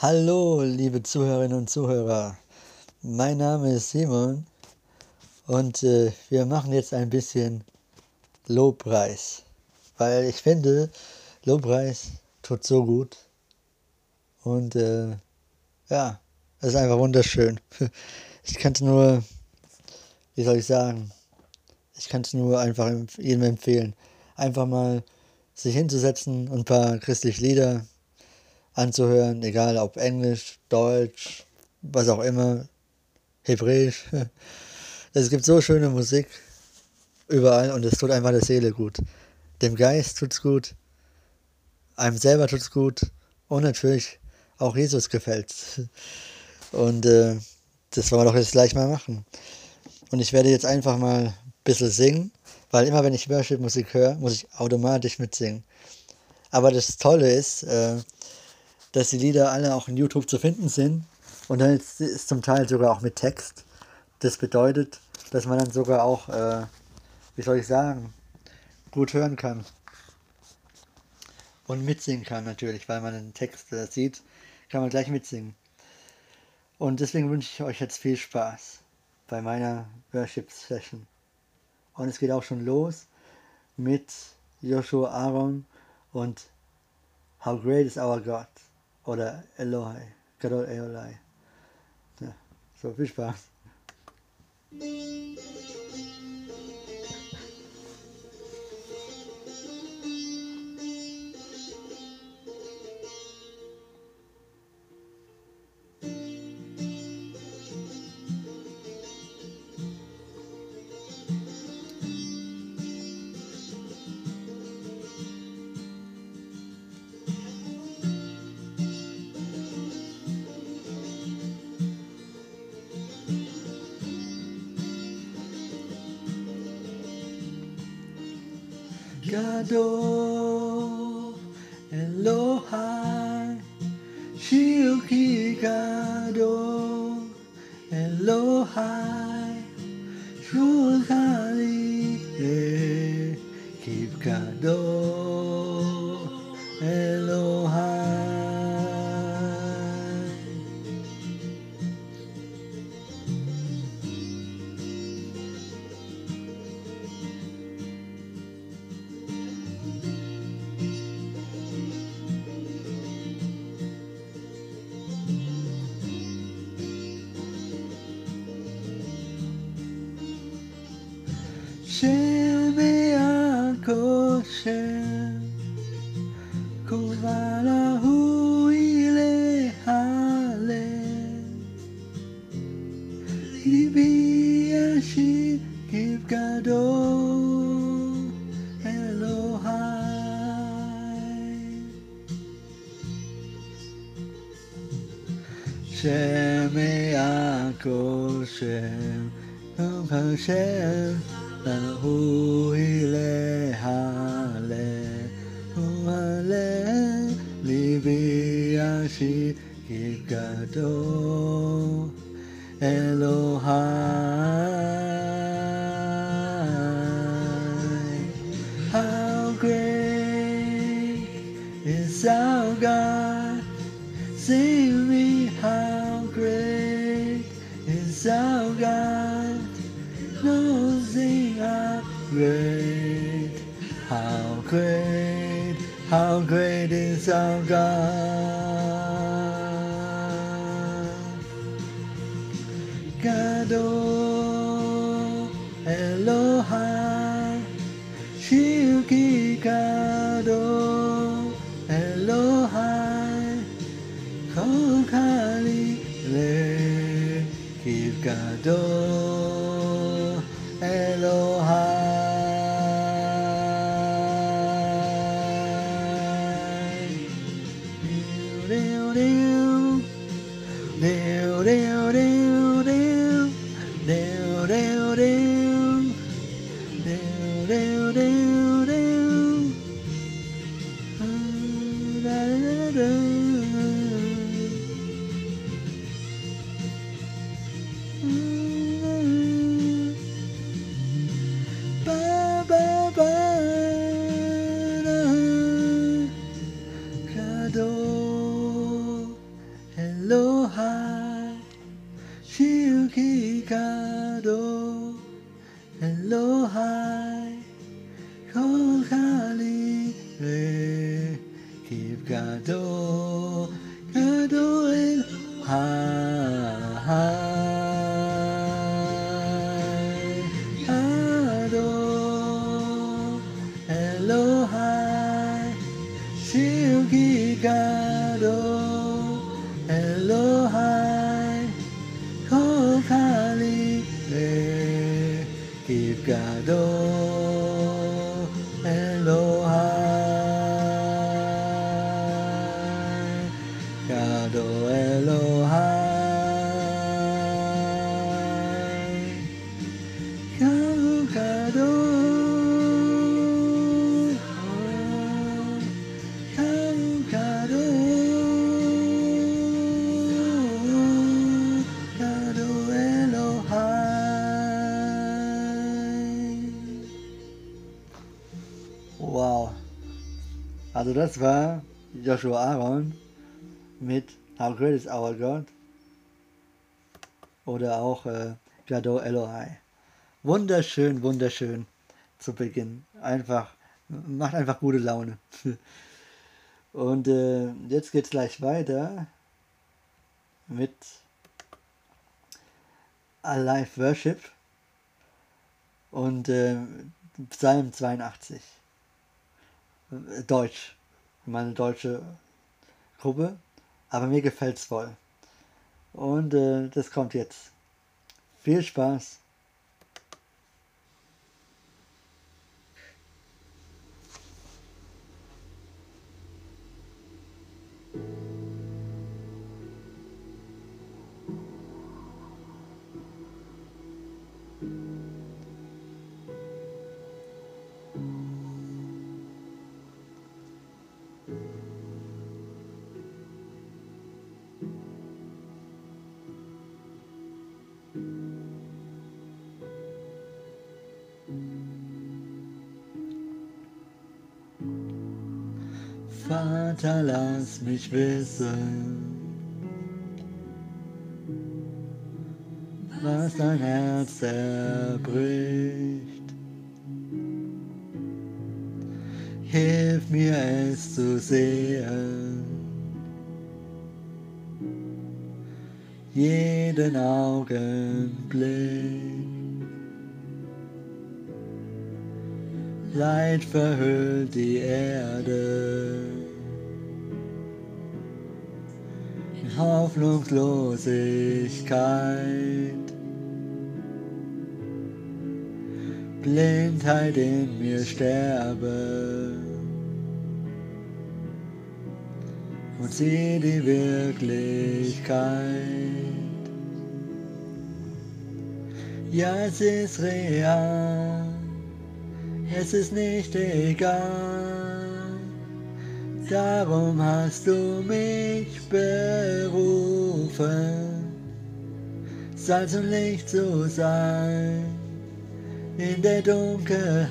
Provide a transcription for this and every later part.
Hallo, liebe Zuhörerinnen und Zuhörer. Mein Name ist Simon und äh, wir machen jetzt ein bisschen Lobpreis, weil ich finde, Lobpreis tut so gut und äh, ja, es ist einfach wunderschön. Ich kann es nur, wie soll ich sagen, ich kann es nur einfach jedem empfehlen, einfach mal sich hinzusetzen und ein paar christliche Lieder anzuhören, egal ob Englisch, Deutsch, was auch immer, Hebräisch. Es gibt so schöne Musik überall und es tut einfach der Seele gut. Dem Geist tut's gut, einem selber tut's gut und natürlich auch Jesus gefällt's. Und äh, das wollen wir doch jetzt gleich mal machen. Und ich werde jetzt einfach mal ein bisschen singen, weil immer wenn ich Worship-Musik höre, muss ich automatisch mitsingen. Aber das Tolle ist, äh, dass die Lieder alle auch in YouTube zu finden sind. Und dann ist es zum Teil sogar auch mit Text. Das bedeutet, dass man dann sogar auch, äh, wie soll ich sagen, gut hören kann. Und mitsingen kann natürlich, weil man den Text äh, sieht, kann man gleich mitsingen. Und deswegen wünsche ich euch jetzt viel Spaß bei meiner Worship Session. Und es geht auch schon los mit Joshua Aaron und How Great is Our God oder Elohai, Gadol Elohai. Ja, so, viel Spaß. God. Oh. Hello, do Eloha hello, hi. Eloha Kokali le kikado kado Also das war Joshua Aaron mit How Great is Our God oder auch äh, Gado Elohai. Wunderschön, wunderschön zu Beginn. Einfach, macht einfach gute Laune. Und äh, jetzt geht's gleich weiter mit Alive Worship und äh, Psalm 82. Äh, Deutsch. Meine deutsche Gruppe. Aber mir gefällt's voll. Und äh, das kommt jetzt. Viel Spaß. Vater, lass mich wissen, was dein Herz zerbricht. Hilf mir es zu sehen, jeden Augenblick. Leid verhüllt die Erde. Hoffnungslosigkeit. Blindheit in mir sterbe. Und sieh die Wirklichkeit. Ja, es ist real es ist nicht egal. Darum hast du mich berufen, Salz und Licht zu sein in der Dunkelheit.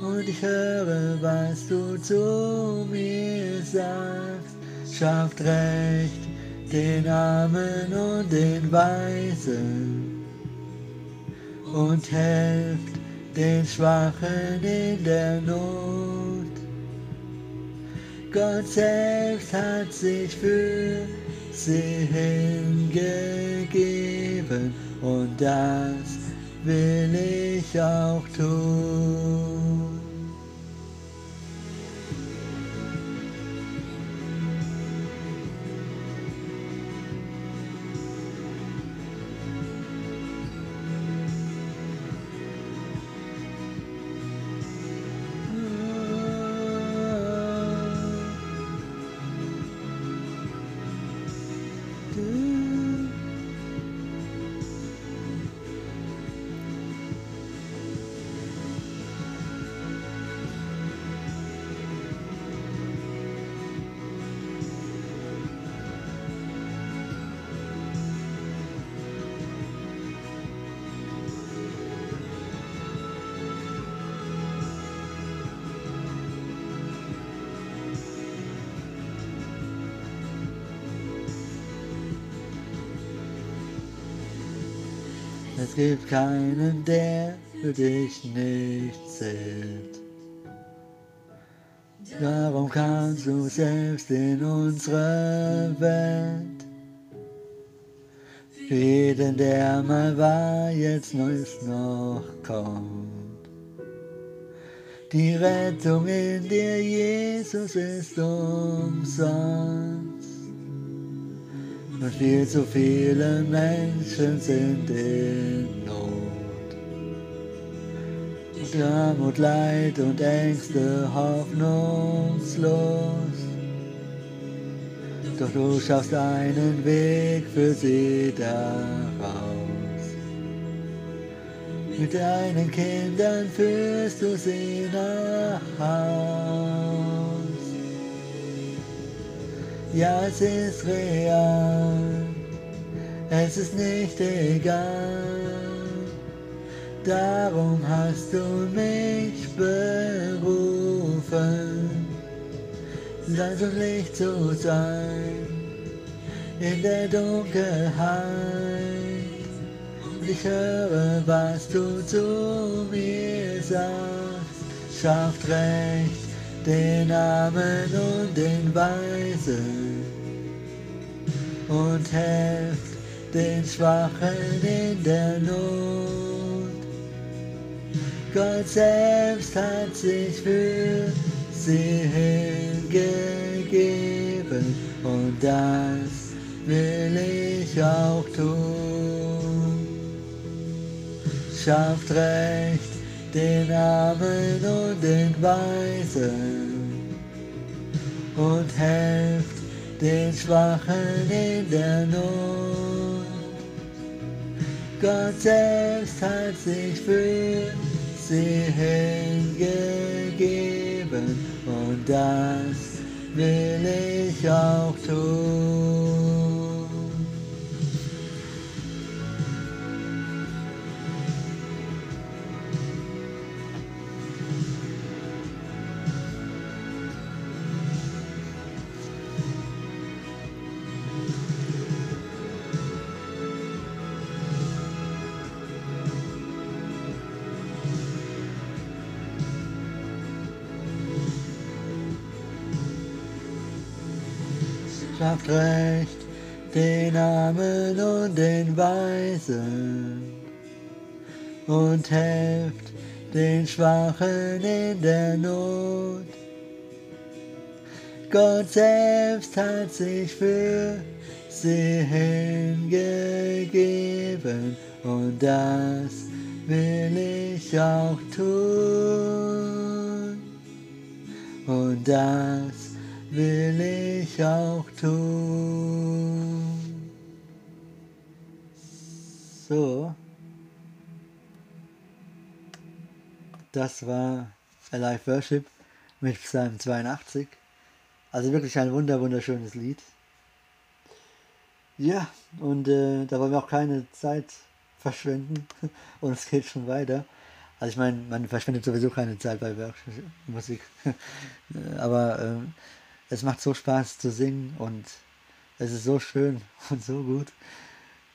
Und ich höre, was du zu mir sagst, schafft Recht den Armen und den Weisen und helft den Schwachen in der Not. Gott selbst hat sich für sie hingegeben und das will ich auch tun. Es gibt keinen, der für dich nicht zählt. Darum kannst du selbst in unsere Welt. Für jeden, der mal war, jetzt Neues noch kommt. Die Rettung in dir, Jesus, ist umsonst. Und viel zu viele Menschen sind in Not. Und Armut, Leid und Ängste hoffnungslos. Doch du schaffst einen Weg für sie daraus. Mit deinen Kindern führst du sie nach Haus. Ja, es ist real, es ist nicht egal. Darum hast du mich berufen, Salz und Licht zu sein in der Dunkelheit. Und ich höre, was du zu mir sagst, schafft Recht den Armen und den Weisen und helft den Schwachen in der Not. Gott selbst hat sich für sie hingegeben und das will ich auch tun. Schafft Recht den Armen und den Weisen und helft den Schwachen in der Not. Gott selbst hat sich für sie hingegeben und das will ich auch tun. Schafft Recht den Armen und den Weisen und helft den Schwachen in der Not. Gott selbst hat sich für sie hingegeben und das will ich auch tun. Und das will ich auch tun. So. Das war Alive Worship mit Psalm 82. Also wirklich ein wunder wunderschönes Lied. Ja, und äh, da wollen wir auch keine Zeit verschwenden und es geht schon weiter. Also ich meine, man verschwendet sowieso keine Zeit bei Musik. Aber äh, es macht so Spaß zu singen und es ist so schön und so gut.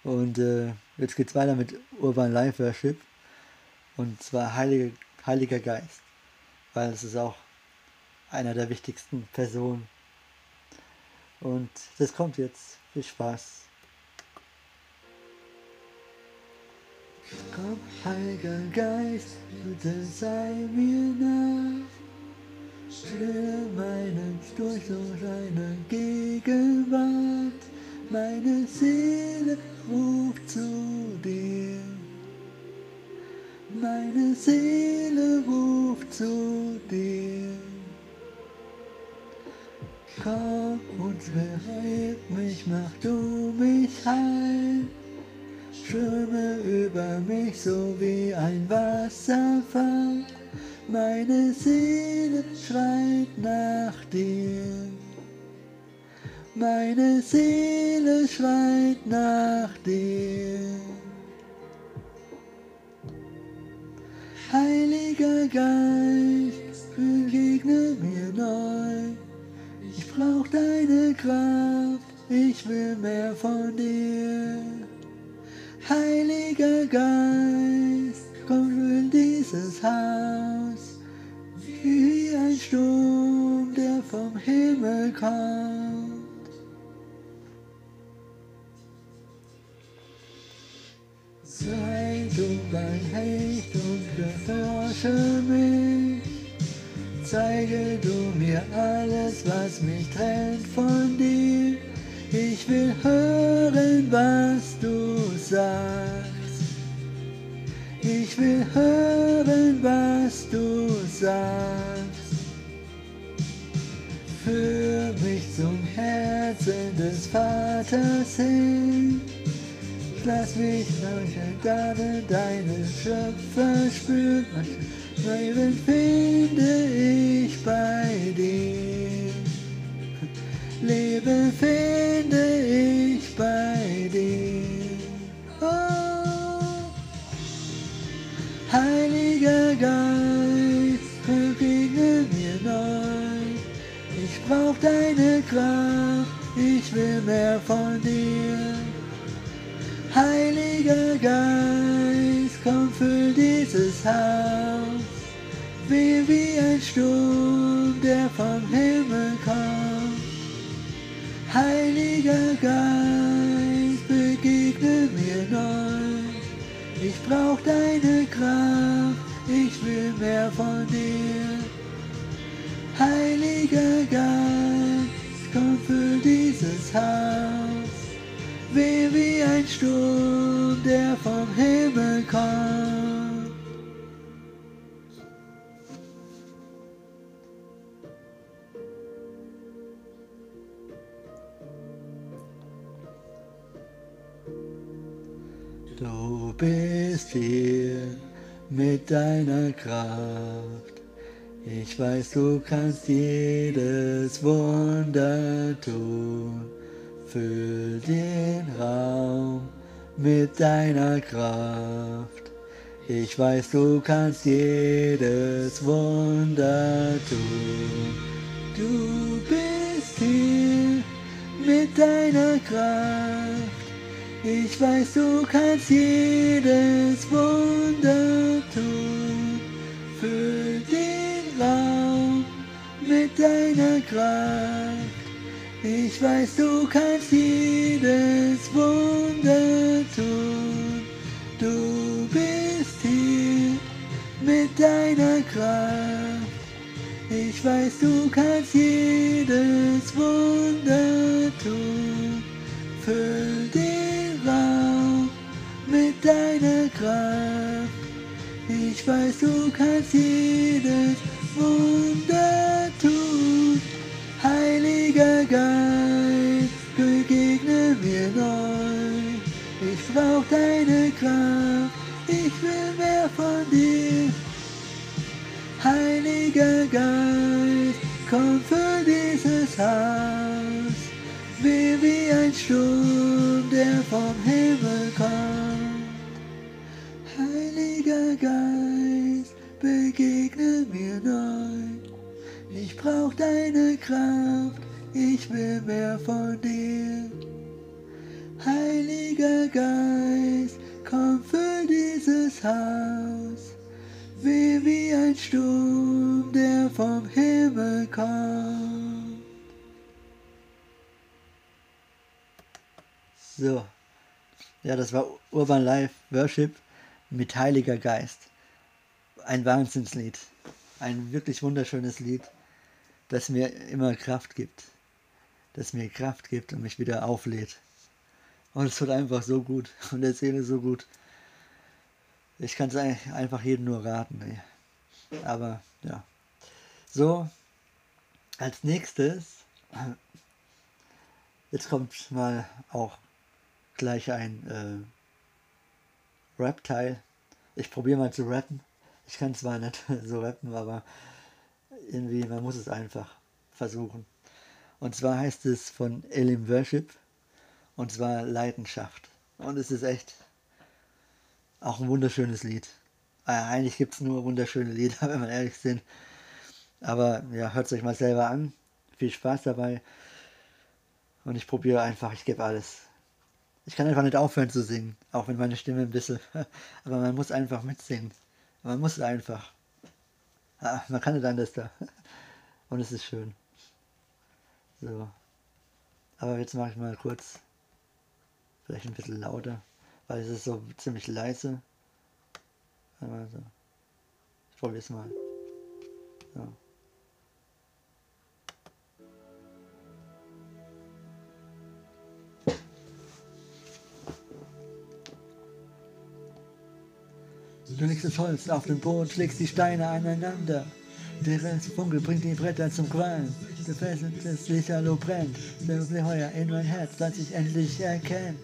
Und äh, jetzt geht es weiter mit Urban Life Worship und zwar Heilige, Heiliger Geist, weil es ist auch einer der wichtigsten Personen. Und das kommt jetzt. Viel Spaß. Komm, Heiliger Geist, bitte sei mir nah. Stille meinen Sturz durch deine Gegenwart. Meine Seele ruft zu dir. Meine Seele ruft zu dir. Komm und bereit mich, mach du mich heil. Ströme über mich so wie ein Wasserfall. Meine Seele schreit nach dir. Meine Seele schreit nach dir. Heiliger Geist, begegne mir neu. Ich brauch deine Kraft, ich will mehr von dir. Heiliger Geist, komm in dieses Haus, wie ein Sturm, der vom Himmel kommt. Sei du mein Hecht und beforsche mich, zeige du mir alles, was mich trennt von dir. Ich will hören, was du sagst. Ich will hören, was du sagst. Führ mich zum Herzen des Vaters hin. Lass mich manche Gnade deine Schöpfer spüren. Leben finde ich bei dir. Leben finde ich bei du kannst jedes Wunder tun. Füll den Raum mit deiner Kraft. Ich weiß, du kannst jedes Wunder tun. Du bist hier mit deiner Kraft. Ich weiß, du kannst jedes Wunder tun. Mit deiner Kraft. Ich weiß, du kannst jedes Wunder tun. Du bist hier mit deiner Kraft. Ich weiß, du kannst jedes Wunder tun. Füll den Raum mit deiner Kraft. Ich weiß, du kannst jedes Wunder brauch deine Kraft, ich will mehr von dir. Heiliger Geist, komm für dieses Haus, wie wie ein Sturm, der vom Himmel kommt. Heiliger Geist, begegne mir neu. Ich brauch deine Kraft, ich will mehr von dir. Heiliger Geist, komm für dieses Haus, wie wie ein Sturm, der vom Himmel kommt. So, ja, das war Urban Life Worship mit Heiliger Geist. Ein Wahnsinnslied, ein wirklich wunderschönes Lied, das mir immer Kraft gibt, das mir Kraft gibt und mich wieder auflädt. Und es wird einfach so gut und der Seele so gut. Ich kann es einfach jedem nur raten. Ey. Aber ja. So, als nächstes, jetzt kommt mal auch gleich ein äh, Rap-Teil. Ich probiere mal zu rappen. Ich kann zwar nicht so rappen, aber irgendwie, man muss es einfach versuchen. Und zwar heißt es von Elim Worship und zwar Leidenschaft. Und es ist echt auch ein wunderschönes Lied. Äh, eigentlich gibt es nur wunderschöne Lieder, wenn wir ehrlich sind. Aber ja, hört es euch mal selber an. Viel Spaß dabei. Und ich probiere einfach, ich gebe alles. Ich kann einfach nicht aufhören zu singen, auch wenn meine Stimme ein bisschen. Aber man muss einfach mitsingen. Man muss einfach. Ah, man kann nicht anders da. Und es ist schön. So. Aber jetzt mache ich mal kurz. Vielleicht ein bisschen lauter, weil es ist so ziemlich leise. Also, ich probiere es mal. So. Du legst das Holz auf den Boden, schlägst die Steine aneinander. Der Funke bringt die Bretter zum Qualm. Der fesseltes Lichterloh brennt. Der Feuer in mein Herz, das ich endlich erkenne.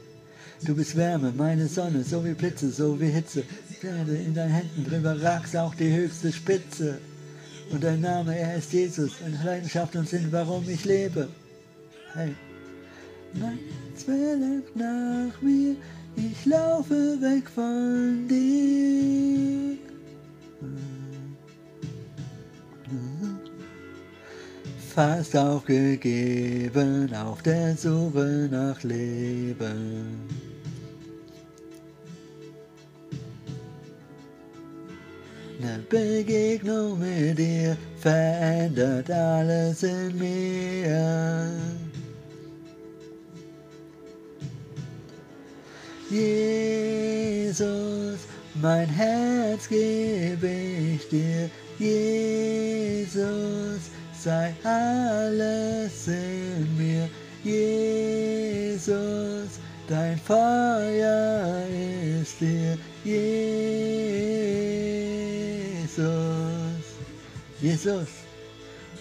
Du bist Wärme, meine Sonne, so wie Blitze, so wie Hitze. Werde in deinen Händen drüber ragst auch die höchste Spitze. Und dein Name, er ist Jesus, in Leidenschaft und Sinn, warum ich lebe. Hey. Nachts verlangt nach mir, ich laufe weg von dir. Fast aufgegeben auf der Suche nach Leben. Eine Begegnung mit dir verändert alles in mir. Jesus, mein Herz gebe ich dir. Jesus, sei alles in mir. Jesus, dein Feuer ist dir. Jesus, Jesus,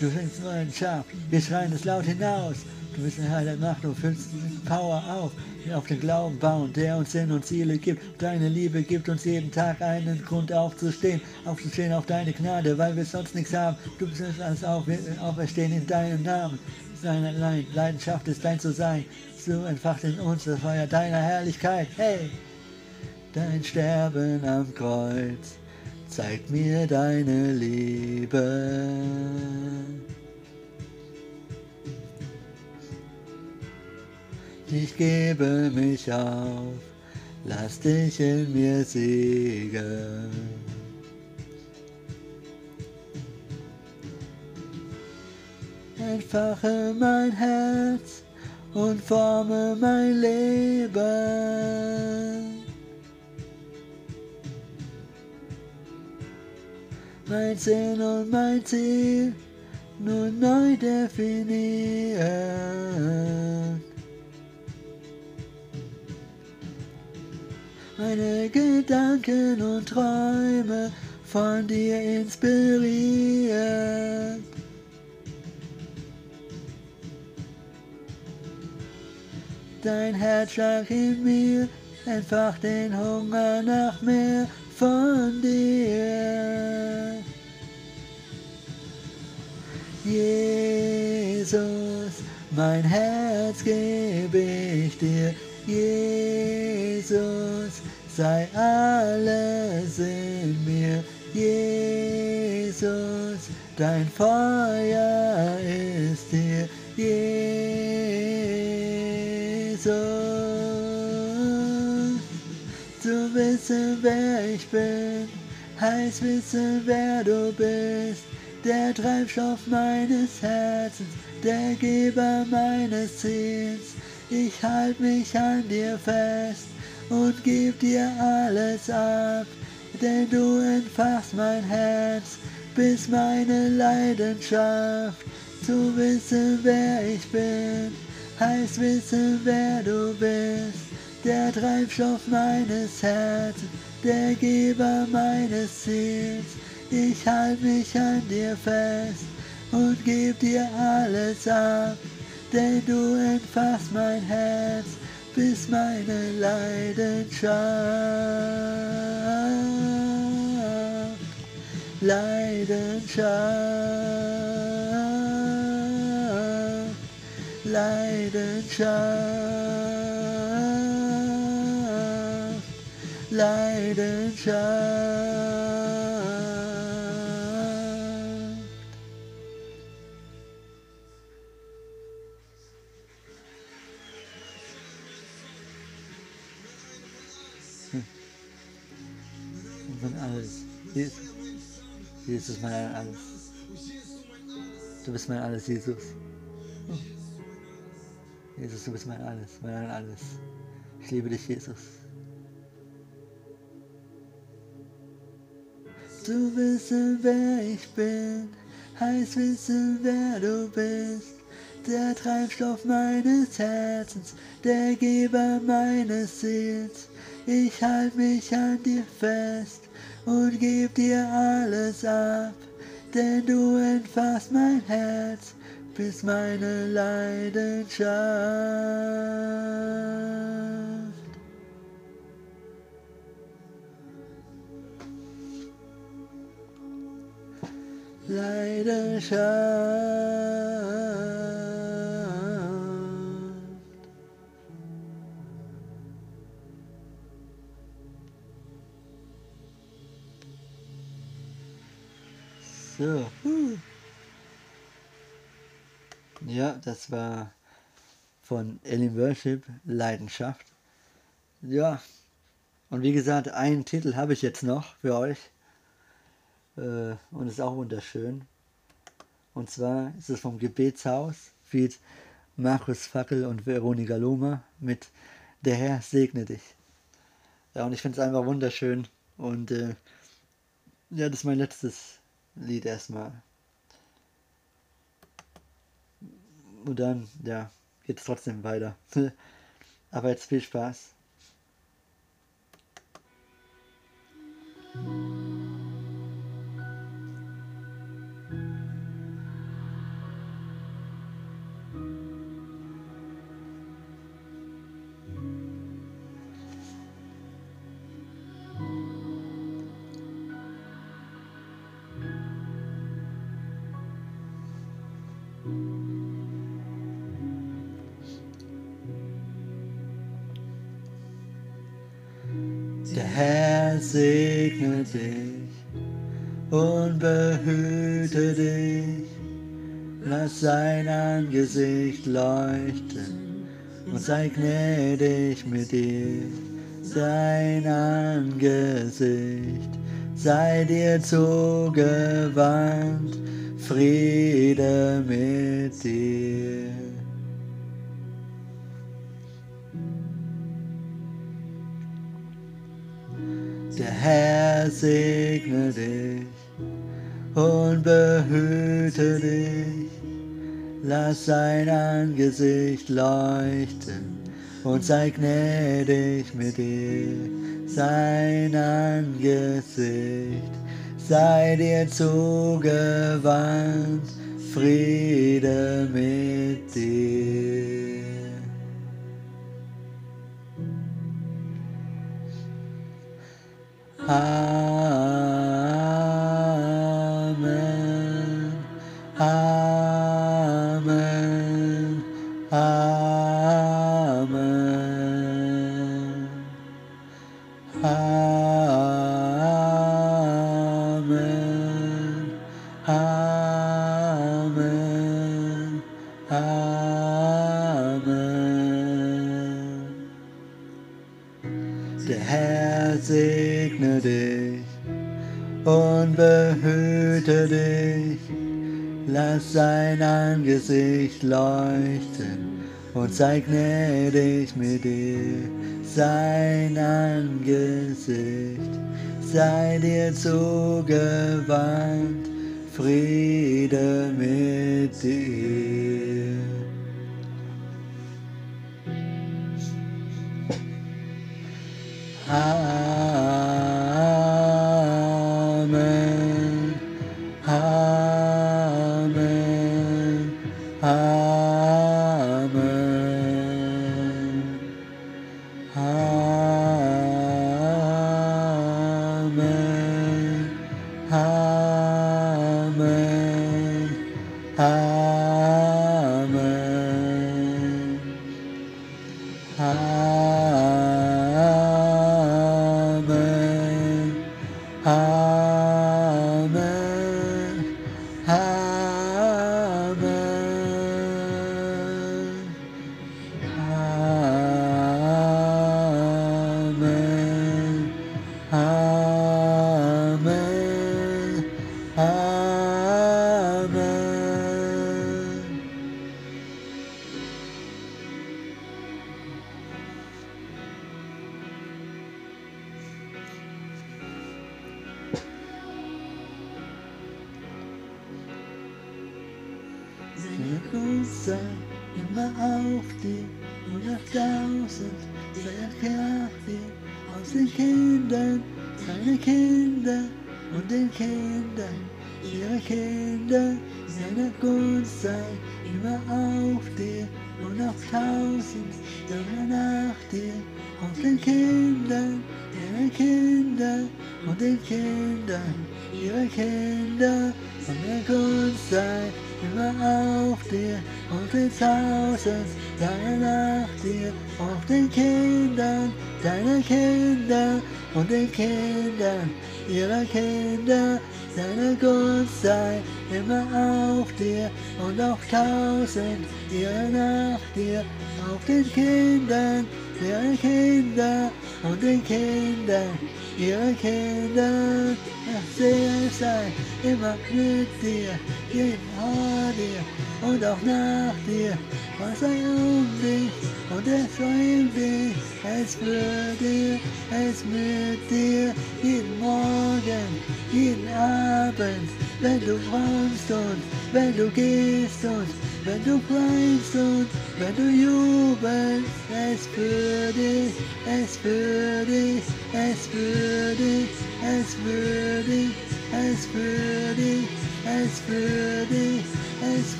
du fängst mein Schaf, wir schreien es laut hinaus. Du bist ein Herr der Macht, du füllst mit Power auf, wir auf den Glauben bauen, der uns Sinn und Ziele gibt. Deine Liebe gibt uns jeden Tag einen Grund aufzustehen, aufzustehen auf deine Gnade, weil wir sonst nichts haben. Du bist alles auf, auferstehen in deinem Namen. Deine Leidenschaft ist dein zu sein. So entfacht in uns das Feuer deiner Herrlichkeit. Hey! Dein Sterben am Kreuz zeigt mir deine Liebe. Ich gebe mich auf, lass dich in mir siegen. Entfache mein Herz und forme mein Leben. Mein Sinn und mein Ziel nun neu definieren. meine Gedanken und Träume von dir inspiriert. Dein Herzschlag in mir entfacht den Hunger nach mehr von dir. Jesus, mein Herz gebe ich dir, Jesus, sei alles in mir. Jesus, dein Feuer ist hier. Jesus, zu wissen, wer ich bin, heißt wissen, wer du bist. Der Treibstoff meines Herzens, der Geber meines Ziels. Ich halt mich an dir fest und gib dir alles ab, denn du entfachst mein Herz bis meine Leidenschaft. Zu wissen, wer ich bin, heißt wissen, wer du bist. Der Treibstoff meines Herzens, der Geber meines Ziels. Ich halte mich an dir fest und gib dir alles ab, denn du entfachst mein Herz bis meine Leidenschaft. Leidenschaft, Leidenschaft, Leidenschaft. Hm. Und mein alles. Jesus. Jesus mein alles. Du bist mein alles, Jesus. Hm. Jesus, du bist mein alles, mein alles. Ich liebe dich, Jesus. Du wissen, wer ich bin, heißt wissen, wer du bist. Der Treibstoff meines Herzens, der Geber meines Seels. Ich halt mich an dir fest und geb dir alles ab, denn du entfasst mein Herz, bist meine Leidenschaft. Leidenschaft. So. Ja, das war von Ellen Worship, Leidenschaft. Ja, und wie gesagt, einen Titel habe ich jetzt noch für euch. Äh, und ist auch wunderschön. Und zwar ist es vom Gebetshaus, feat. Markus Fackel und Veronika Loma mit Der Herr segne dich. Ja, und ich finde es einfach wunderschön. Und äh, ja, das ist mein letztes Lied erstmal. Und dann, ja, geht es trotzdem weiter. Aber jetzt viel Spaß. Angesicht leuchten und sei gnädig mit dir. Sein Angesicht sei dir zugewandt, Friede mit dir. Der Herr segne dich Lass sein Angesicht leuchten und sei gnädig mit dir. Sein Angesicht sei dir zugewandt, Friede mit dir. Amen. Behüte dich. Lass sein Angesicht leuchten und sei gnädig mit dir. Sein Angesicht sei dir zugewandt, Friede mit dir. Amen. Ah.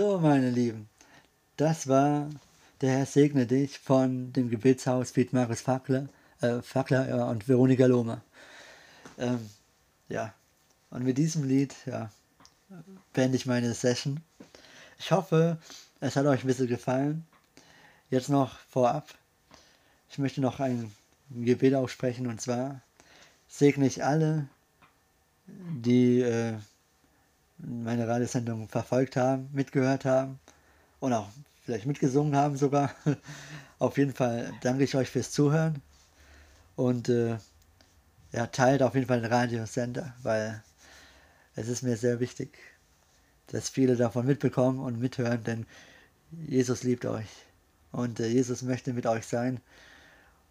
So, meine Lieben, das war der Herr segne dich von dem Gebetshaus Wiedmaris Fackler, äh, Fackler und Veronika Lohmer. Ähm, ja, und mit diesem Lied ja, beende ich meine Session. Ich hoffe, es hat euch ein bisschen gefallen. Jetzt noch vorab, ich möchte noch ein Gebet aussprechen und zwar segne ich alle, die äh, meine Radiosendung verfolgt haben, mitgehört haben und auch vielleicht mitgesungen haben sogar. Auf jeden Fall danke ich euch fürs Zuhören und äh, ja, teilt auf jeden Fall den Radiosender, weil es ist mir sehr wichtig, dass viele davon mitbekommen und mithören, denn Jesus liebt euch und äh, Jesus möchte mit euch sein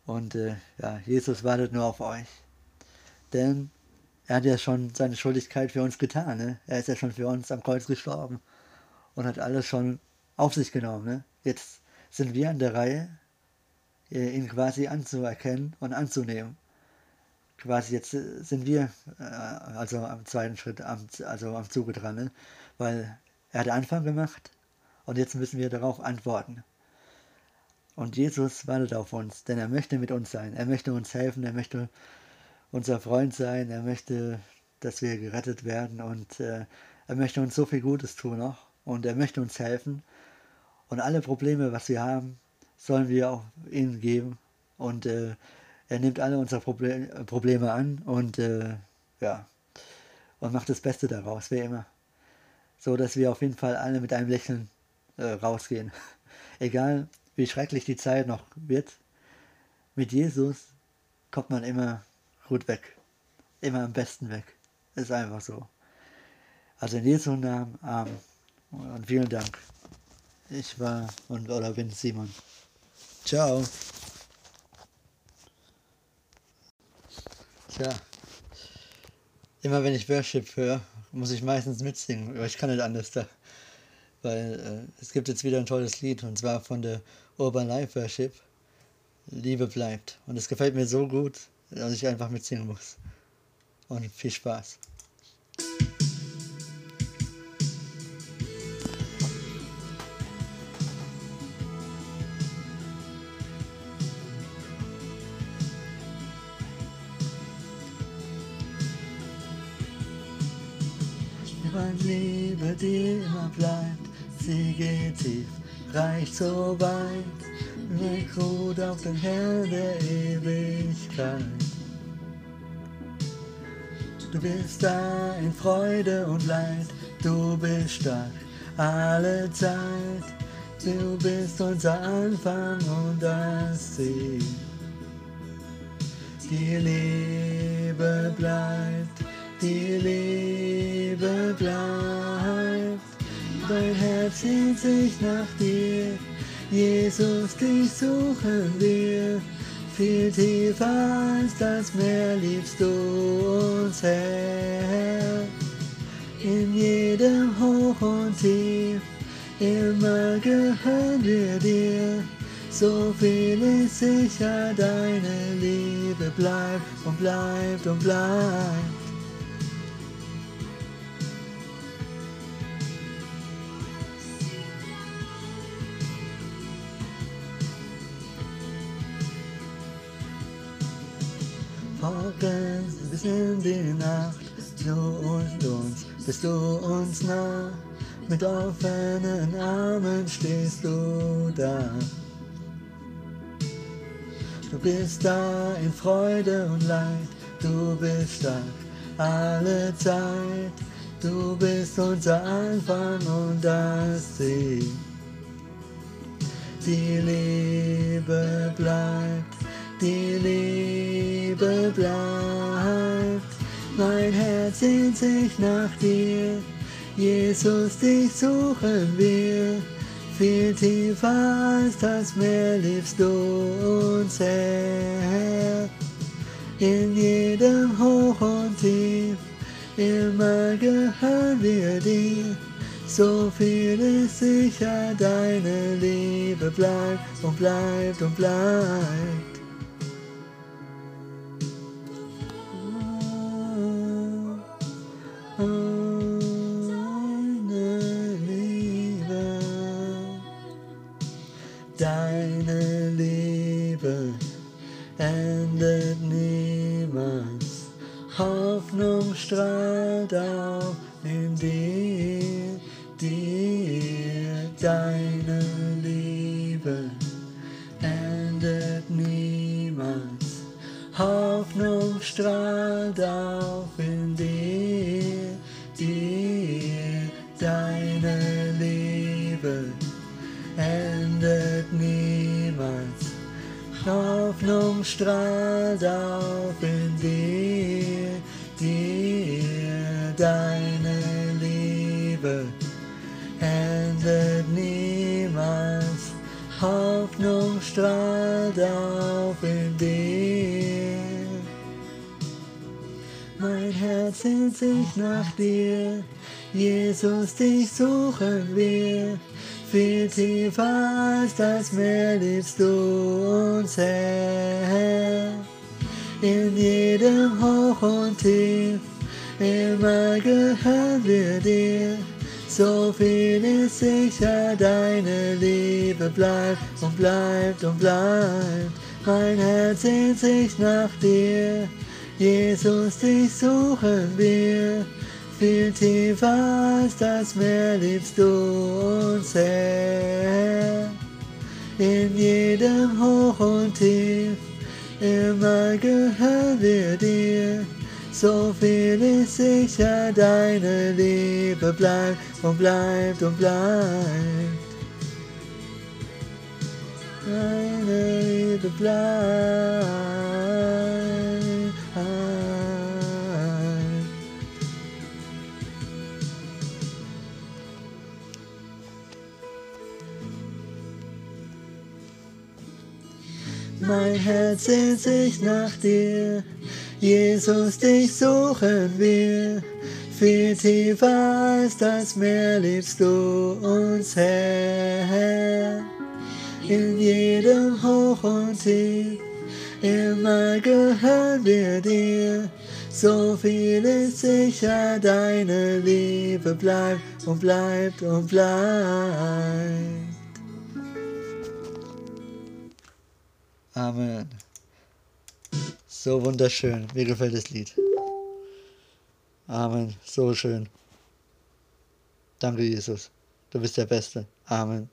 und äh, ja, Jesus wartet nur auf euch. Denn er hat ja schon seine Schuldigkeit für uns getan. Ne? Er ist ja schon für uns am Kreuz gestorben und hat alles schon auf sich genommen. Ne? Jetzt sind wir an der Reihe, äh, ihn quasi anzuerkennen und anzunehmen. Quasi jetzt äh, sind wir äh, also am zweiten Schritt, also am Zuge dran, ne? weil er hat Anfang gemacht und jetzt müssen wir darauf antworten. Und Jesus wartet auf uns, denn er möchte mit uns sein, er möchte uns helfen, er möchte unser Freund sein, er möchte, dass wir gerettet werden und äh, er möchte uns so viel Gutes tun noch und er möchte uns helfen. Und alle Probleme, was wir haben, sollen wir auch ihm geben und äh, er nimmt alle unsere Proble Probleme an und äh, ja, und macht das Beste daraus, wie immer. So dass wir auf jeden Fall alle mit einem Lächeln äh, rausgehen. Egal wie schrecklich die Zeit noch wird, mit Jesus kommt man immer gut weg. Immer am besten weg. Ist einfach so. Also in Jesu Namen, Amen. Und vielen Dank. Ich war und oder bin Simon. Ciao. Tja, immer wenn ich Worship höre, muss ich meistens mitsingen, aber ich kann nicht anders da. Weil äh, es gibt jetzt wieder ein tolles Lied und zwar von der Urban Life Worship. Liebe bleibt. Und es gefällt mir so gut, dass ich einfach mitsingen muss. Und viel Spaß. Mein Liebe, die immer bleibt, sie geht tief, reicht so weit, mir ruht auf den Herrn der Ewigkeit. Du bist da in Freude und Leid, du bist stark alle Zeit. Du bist unser Anfang und das Ziel. Die Liebe bleibt, die Liebe bleibt. Dein Herz sehnt sich nach dir, Jesus, dich suchen wir. Viel tiefer als das Meer liebst du uns, Herr. In jedem Hoch und Tief, immer gehören wir dir. So viel ist sicher, deine Liebe bleibt und bleibt und bleibt. Morgens bis in die Nacht, du und uns, bist du uns nah. Mit offenen Armen stehst du da. Du bist da in Freude und Leid, du bist stark alle Zeit. Du bist unser Anfang und das Ziel. Die Liebe bleibt, die Liebe bleibt. Mein Herz sehnt sich nach dir, Jesus, dich suchen wir. Viel tiefer als das Meer liebst du uns, Herr. In jedem Hoch und Tief, immer gehören wir dir. So viel ist sicher, deine Liebe bleibt und bleibt und bleibt. Strahlt auf in dir, dir, deine Liebe endet niemals. Hoffnung strahlt auf in dir, dir, deine Liebe endet niemals. Hoffnung strahlt auf in deine Liebe endet niemals. Hoffnung strahlt auf in dir. Mein Herz sehnt sich nach dir, Jesus, dich suchen wir. Viel tiefer als das Meer liebst du uns, Herr. in jedem Hoch und Tief. Immer gehören wir dir. So viel ist sicher, deine Liebe bleibt und bleibt und bleibt. Mein Herz sehnt sich nach dir, Jesus, dich suchen wir. Viel tiefer als das Meer liebst du uns, Herr. In jedem Hoch und Tief, immer gehören wir dir. So viel ist sicher, deine Liebe bleibt und bleibt und bleibt. Deine Liebe bleibt. Mein Herz sehnt sich nach dir, Jesus, dich suchen wir. Viel tiefer als das Meer liebst du uns, Herr. In jedem Hoch und Tief, immer gehören wir dir. So viel ist sicher, deine Liebe bleibt und bleibt und bleibt. Amen. So wunderschön. Mir gefällt das Lied. Amen. So schön. Danke, Jesus. Du bist der Beste. Amen.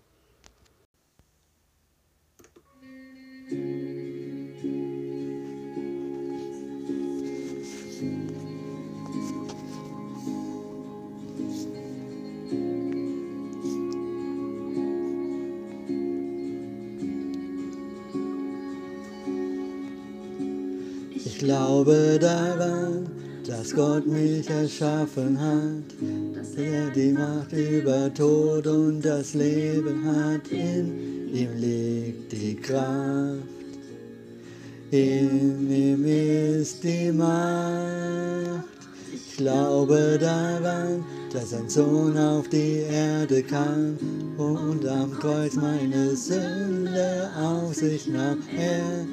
Glaube daran, dass Gott mich erschaffen hat, dass er die Macht über Tod und das Leben hat. In ihm liegt die Kraft, in ihm ist die Macht. Ich glaube daran, dass ein Sohn auf die Erde kam und am Kreuz meine Sünde auf sich nahm. Er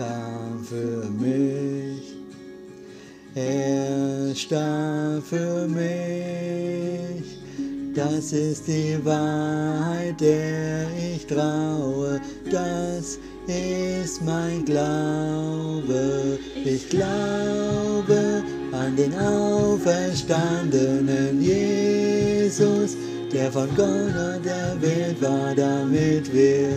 kam für mich. Er starb für mich. Das ist die Wahrheit, der ich traue. Das ist mein Glaube. Ich glaube an den auferstandenen Jesus, der von Gott und der Welt war, damit wir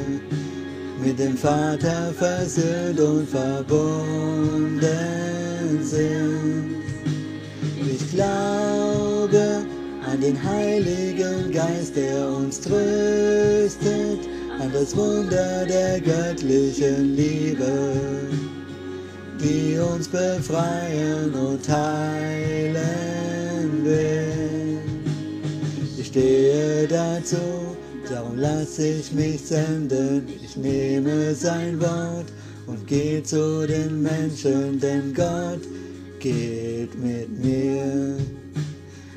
mit dem Vater versöhnt und verbunden sind. Ich glaube an den Heiligen Geist, der uns tröstet, an das Wunder der göttlichen Liebe, die uns befreien und heilen will. Ich stehe dazu, darum lasse ich mich senden. Ich nehme sein Wort und gehe zu den Menschen, denn Gott geht mit mir,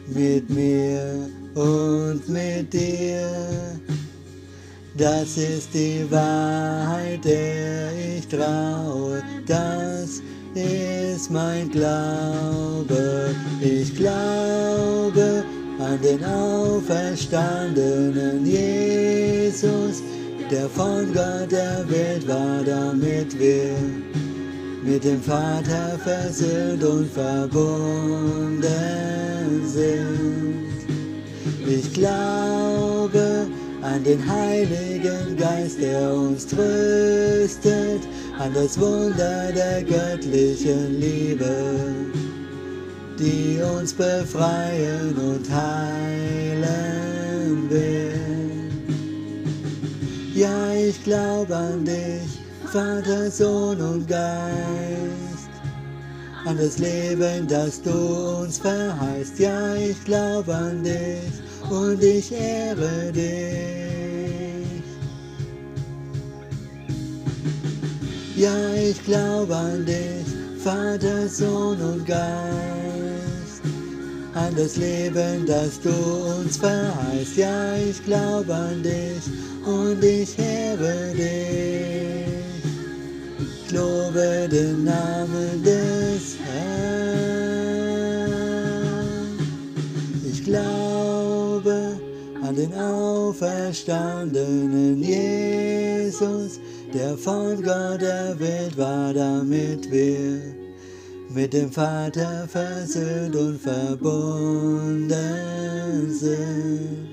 mit mir und mit dir. Das ist die Wahrheit, der ich traue, das ist mein Glaube. Ich glaube an den auferstandenen Jesus, der von Gott der Welt war, damit wir mit dem Vater versöhnt und verbunden sind. Ich glaube an den Heiligen Geist, der uns tröstet, an das Wunder der göttlichen Liebe, die uns befreien und heilen will. Ja, ich glaube an dich, Vater, Sohn und Geist, an das Leben, das du uns verheißt. Ja, ich glaube an dich und ich ehre dich. Ja, ich glaube an dich, Vater, Sohn und Geist, an das Leben, das du uns verheißt. Ja, ich glaube an dich und ich ehre dich. Ich lobe den Namen des Herrn. Ich glaube an den auferstandenen Jesus, der von Gott erwählt war, damit wir mit dem Vater versöhnt und verbunden sind.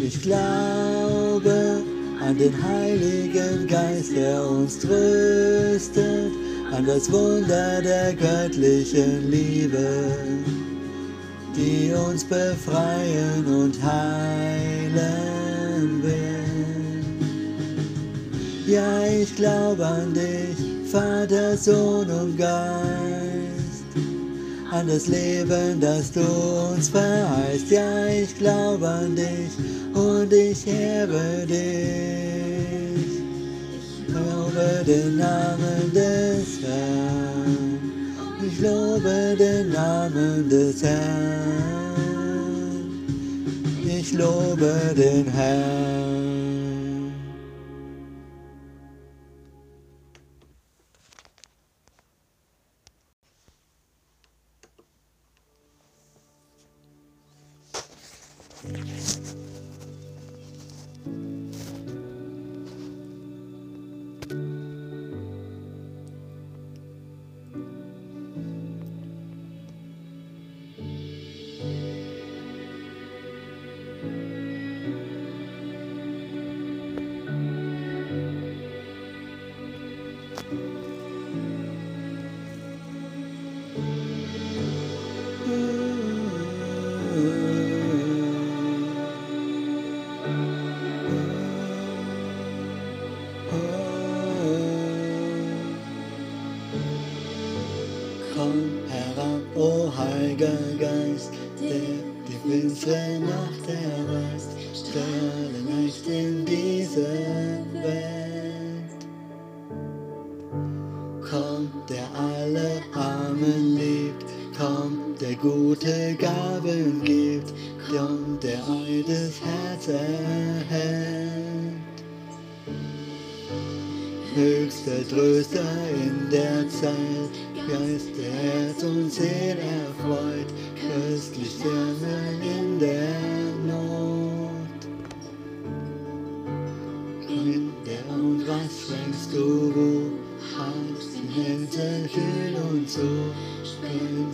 Ich glaube an den Heiligen Geist, der uns tröstet, an das Wunder der göttlichen Liebe, die uns befreien und heilen will. Ja, ich glaube an dich, Vater, Sohn und Geist, an das Leben, das du uns verheißt. Ja, ich glaube an dich und ich ehre dich. Ich lobe den Namen des Herrn. Ich lobe den Namen des Herrn. Ich lobe den Herrn.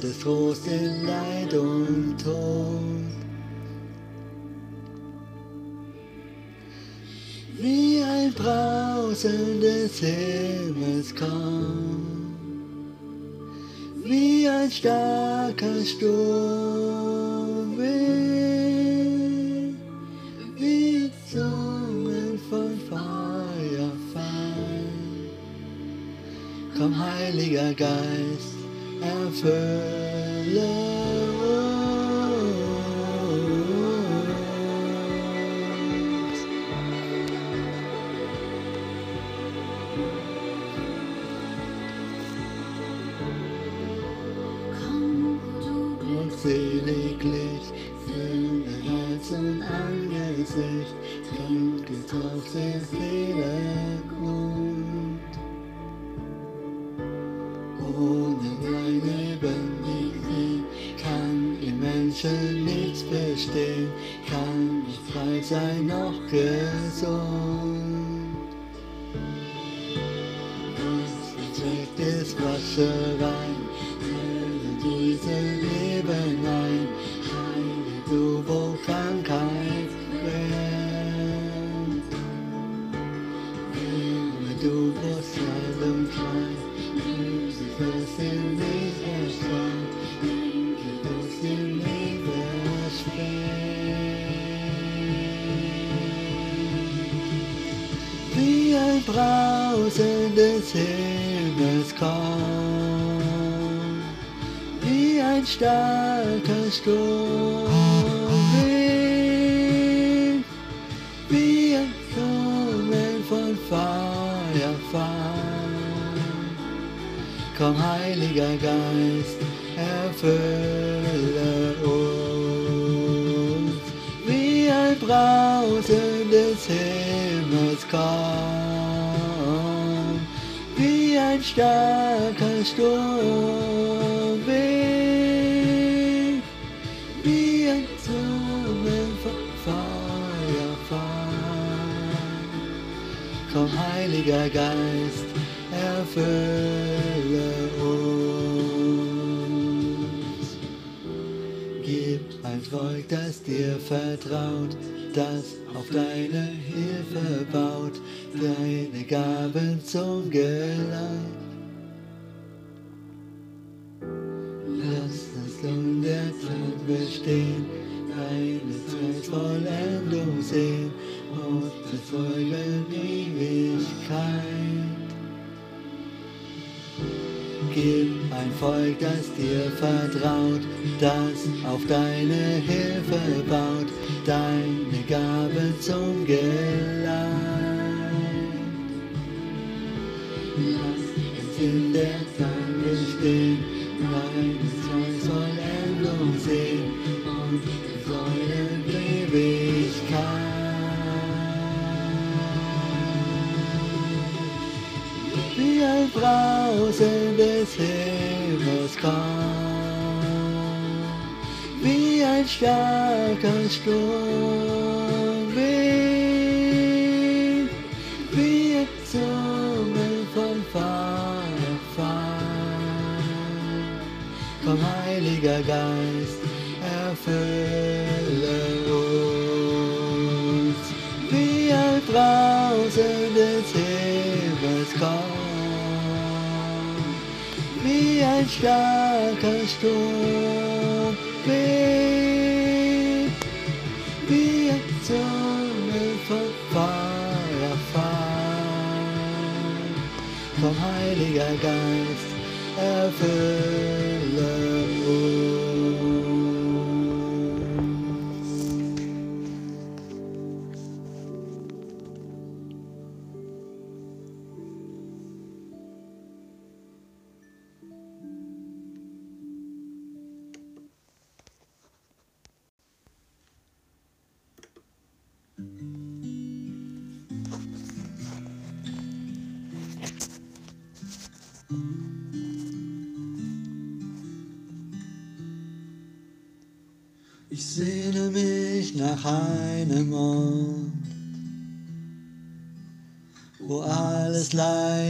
Spendest Trost in Leid und Tod. Wie ein Brausen des Himmels kommt wie ein starker Sturm wie Zungen von Feuer fallen. Komm, Heiliger Geist, erfülle uns. Komm, du und seliglich fülle Herz und Angesicht, trink getauft in Seele sein noch gesund. Wie ein Brausen des Himmels kommt, wie ein starker Sturm. Weht, wie ein Zungen vom Feuerfall. Komm, Heiliger Geist, erfülle Volk, das dir vertraut, das auf deine Hilfe baut, deine Gaben zum Geleit. Lass es nun der Zeit bestehen, deine Zeit Vollendung sehen und bezeugen Ewigkeit. Gib ein Volk, das dir vertraut, das auf deine Hilfe baut,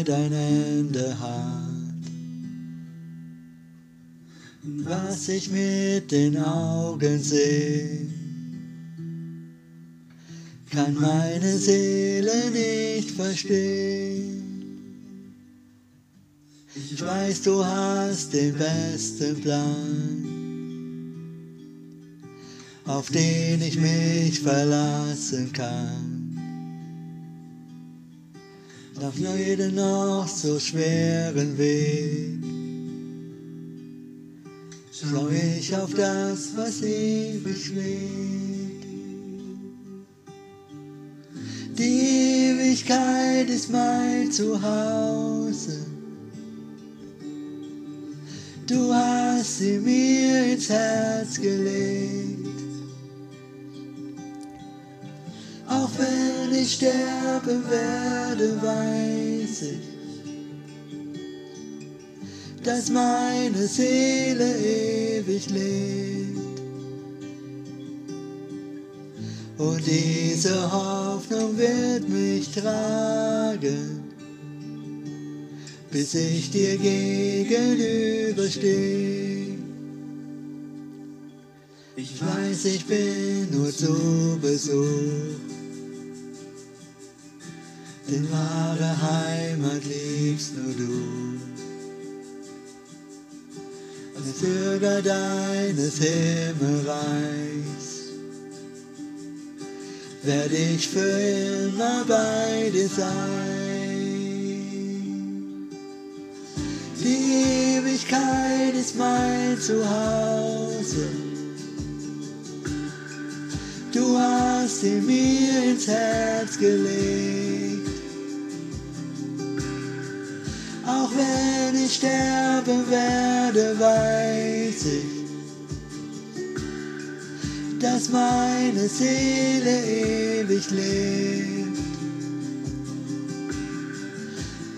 Leid ein Ende hat. Was ich mit den Augen sehe, kann meine Seele nicht verstehen. Ich weiß, du hast den besten Plan auf den ich mich verlassen kann. Auf jeden noch so schweren Weg schau ich auf das, was ewig lebt. Die Ewigkeit ist mein Zuhause. Du hast sie mir ins Herz gelegt. Ich sterben werde, weiß ich, dass meine Seele ewig lebt. Und diese Hoffnung wird mich tragen, bis ich dir gegenüberstehe. Ich weiß, ich bin nur zu Besuch, denn wahre Heimat liebst nur du. Als Bürger deines Himmelreichs werde ich für immer bei dir sein. Die Ewigkeit ist mein Zuhause. Du hast sie mir ins Herz gelegt. Wenn ich sterben werde, weiß ich, dass meine Seele ewig lebt.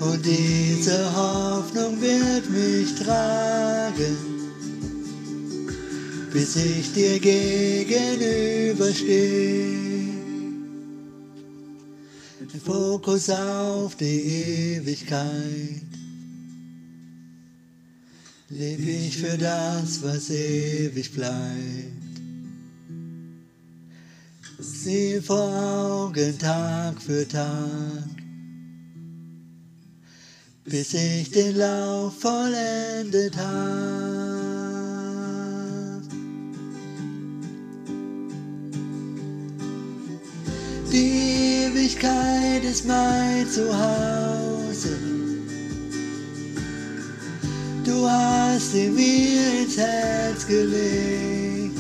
Und diese Hoffnung wird mich tragen, bis ich dir gegenüberstehe. Fokus auf die Ewigkeit. Leb ich für das, was ewig bleibt. Ziel vor Augen Tag für Tag, bis ich den Lauf vollendet hab. Die Ewigkeit ist mein Zuhause. Du hast sie mir ins Herz gelegt.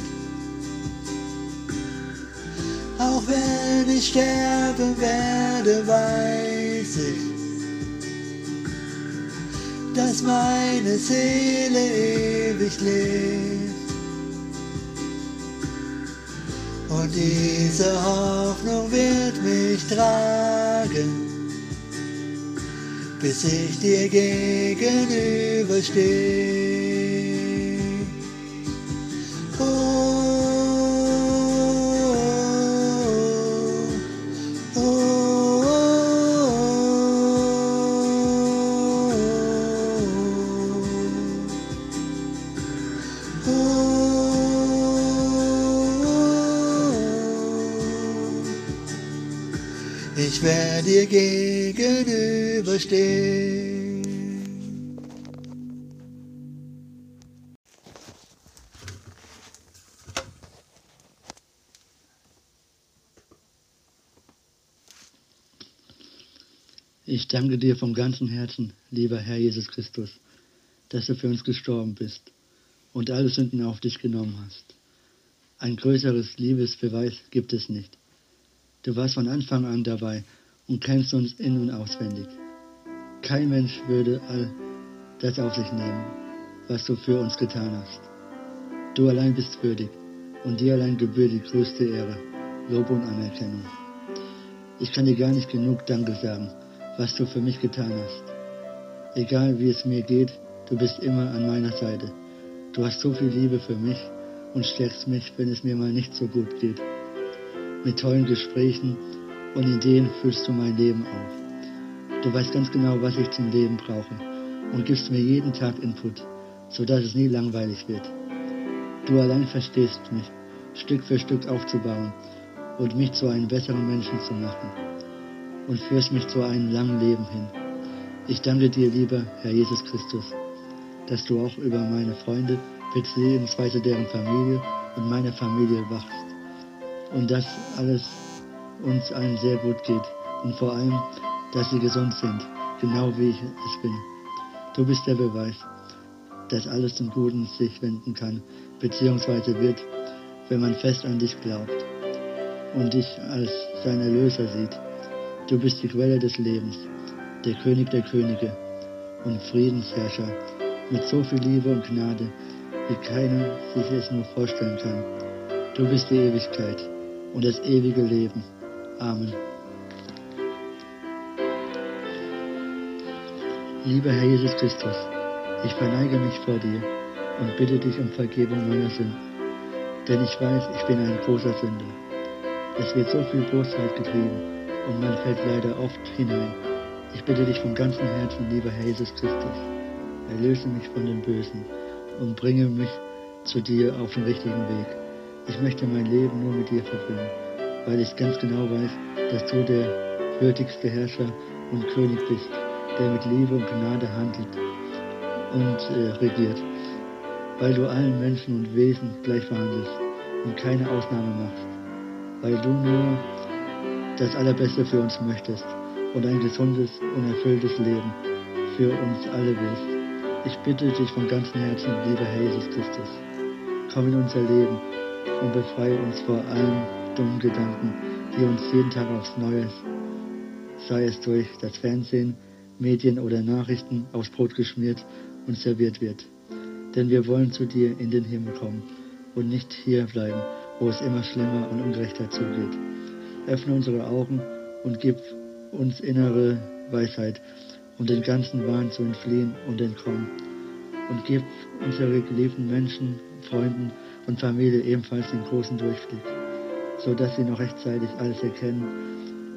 Auch wenn ich sterben werde, weiß ich, dass meine Seele ewig lebt. Und diese Hoffnung wird mich tragen, bis ich dir gegenüberstehe. Gegenüberstehen. Ich danke dir vom ganzen Herzen, lieber Herr Jesus Christus, dass du für uns gestorben bist und alle Sünden auf dich genommen hast. Ein größeres Liebesbeweis gibt es nicht. Du warst von Anfang an dabei und kennst uns in und auswendig. Kein Mensch würde all das auf sich nehmen, was du für uns getan hast. Du allein bist würdig und dir allein gebührt die größte Ehre, Lob und Anerkennung. Ich kann dir gar nicht genug Danke sagen, was du für mich getan hast. Egal wie es mir geht, du bist immer an meiner Seite. Du hast so viel Liebe für mich und stärkst mich, wenn es mir mal nicht so gut geht. Mit tollen Gesprächen und Ideen füllst du mein Leben auf. Du weißt ganz genau, was ich zum Leben brauche und gibst mir jeden Tag Input, sodass es nie langweilig wird. Du allein verstehst mich, Stück für Stück aufzubauen und mich zu einem besseren Menschen zu machen und führst mich zu einem langen Leben hin. Ich danke dir, lieber Herr Jesus Christus, dass du auch über meine Freunde, beziehungsweise deren Familie und meine Familie wachst. Und dass alles uns allen sehr gut geht. Und vor allem, dass sie gesund sind, genau wie ich es bin. Du bist der Beweis, dass alles zum Guten sich wenden kann, beziehungsweise wird, wenn man fest an dich glaubt und dich als sein Erlöser sieht. Du bist die Quelle des Lebens, der König der Könige und Friedensherrscher mit so viel Liebe und Gnade, wie keiner sich es nur vorstellen kann. Du bist die Ewigkeit und das ewige Leben. Amen. Lieber Herr Jesus Christus, ich verneige mich vor dir und bitte dich um Vergebung meiner Sünden, denn ich weiß, ich bin ein großer Sünder. Es wird so viel Bosheit getrieben und man fällt leider oft hinein. Ich bitte dich von ganzem Herzen, lieber Herr Jesus Christus, erlöse mich von dem Bösen und bringe mich zu dir auf den richtigen Weg. Ich möchte mein Leben nur mit dir verbringen, weil ich ganz genau weiß, dass du der würdigste Herrscher und König bist, der mit Liebe und Gnade handelt und äh, regiert, weil du allen Menschen und Wesen gleich behandelst und keine Ausnahme machst, weil du nur das Allerbeste für uns möchtest und ein gesundes und erfülltes Leben für uns alle willst. Ich bitte dich von ganzem Herzen, lieber Herr Jesus Christus, komm in unser Leben und befreie uns vor allen dummen Gedanken, die uns jeden Tag aufs Neue, sei es durch das Fernsehen, Medien oder Nachrichten, aufs Brot geschmiert und serviert wird. Denn wir wollen zu dir in den Himmel kommen und nicht hier bleiben, wo es immer schlimmer und ungerechter zugeht. Öffne unsere Augen und gib uns innere Weisheit um den ganzen Wahn zu entfliehen und entkommen. Und gib unsere geliebten Menschen, Freunden und Familie ebenfalls den großen Durchblick, so dass sie noch rechtzeitig alles erkennen,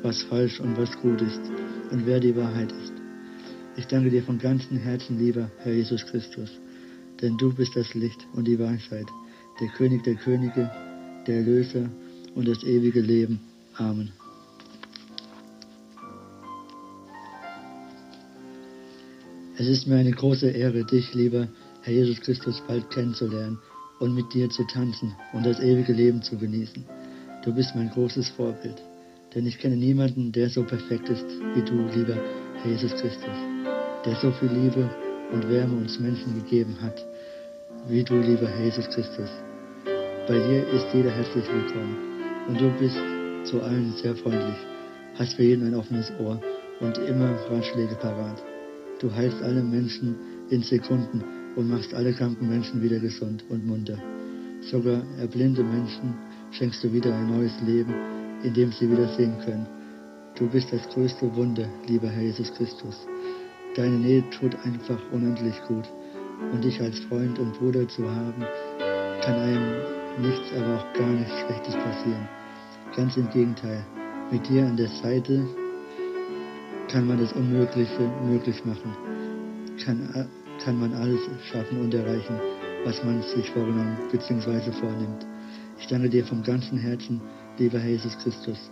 was falsch und was gut ist und wer die Wahrheit ist. Ich danke dir von ganzem Herzen, lieber Herr Jesus Christus, denn du bist das Licht und die Weisheit, der König der Könige, der Erlöser und das ewige Leben. Amen. Es ist mir eine große Ehre, dich, lieber Herr Jesus Christus, bald kennenzulernen und mit dir zu tanzen und das ewige Leben zu genießen. Du bist mein großes Vorbild, denn ich kenne niemanden, der so perfekt ist wie du, lieber Herr Jesus Christus, der so viel Liebe und Wärme uns Menschen gegeben hat, wie du, lieber Jesus Christus. Bei dir ist jeder herzlich willkommen und du bist zu allen sehr freundlich, hast für jeden ein offenes Ohr und immer Ratschläge parat. Du heilst alle Menschen in Sekunden und machst alle kranken Menschen wieder gesund und munter. Sogar erblinde Menschen schenkst du wieder ein neues Leben, in dem sie wieder sehen können. Du bist das größte Wunder, lieber Herr Jesus Christus. Deine Nähe tut einfach unendlich gut. Und dich als Freund und Bruder zu haben, kann einem nichts, aber auch gar nichts Schlechtes passieren. Ganz im Gegenteil. Mit dir an der Seite kann man das Unmögliche möglich machen. Kann, kann man alles schaffen und erreichen, was man sich vorgenommen bzw. vornimmt. Ich danke dir vom ganzen Herzen, lieber Jesus Christus,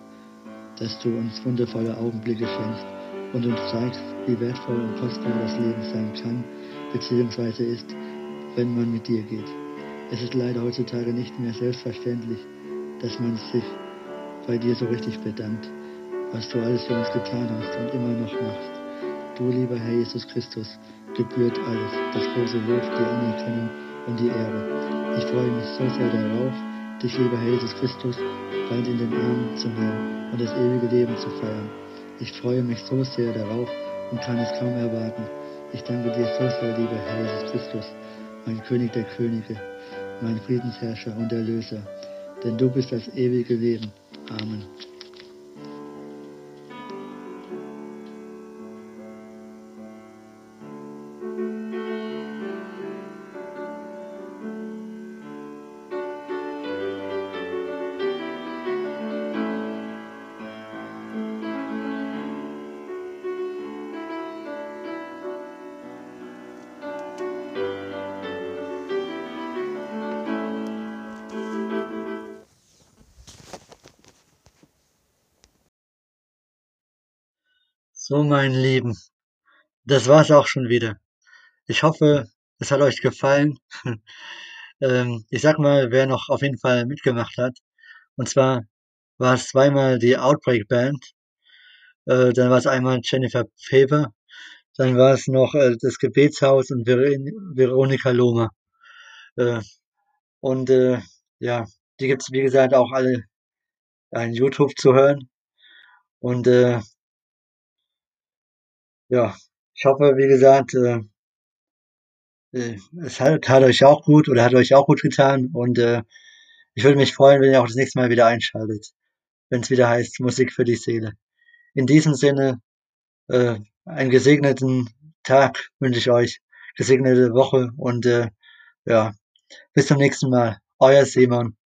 dass du uns wundervolle Augenblicke schenkst und uns zeigst, wie wertvoll und kostbar das Leben sein kann bzw. ist, wenn man mit dir geht. Es ist leider heutzutage nicht mehr selbstverständlich, dass man sich bei dir so richtig bedankt was du alles für uns getan hast und immer noch machst. Du, lieber Herr Jesus Christus, gebührt alles, das große Lob, die Anerkennung und die Ehre. Ich freue mich so sehr darauf, dich, lieber Herr Jesus Christus, bald in den Armen zu nehmen und das ewige Leben zu feiern. Ich freue mich so sehr darauf und kann es kaum erwarten. Ich danke dir so sehr, lieber Herr Jesus Christus, mein König der Könige, mein Friedensherrscher und Erlöser, denn du bist das ewige Leben. Amen. So, mein Lieben, das war's auch schon wieder. Ich hoffe, es hat euch gefallen. ähm, ich sag mal, wer noch auf jeden Fall mitgemacht hat. Und zwar war es zweimal die Outbreak Band, äh, dann war es einmal Jennifer Faber, dann war es noch äh, das Gebetshaus und Ver Veronika Lohmer. Äh, und ja, die gibt's wie gesagt auch alle an YouTube zu hören. Und äh, ja, ich hoffe, wie gesagt, äh, äh, es hat, hat euch auch gut oder hat euch auch gut getan und äh, ich würde mich freuen, wenn ihr auch das nächste Mal wieder einschaltet, wenn es wieder heißt Musik für die Seele. In diesem Sinne, äh, einen gesegneten Tag wünsche ich euch, gesegnete Woche und äh, ja, bis zum nächsten Mal. Euer Simon.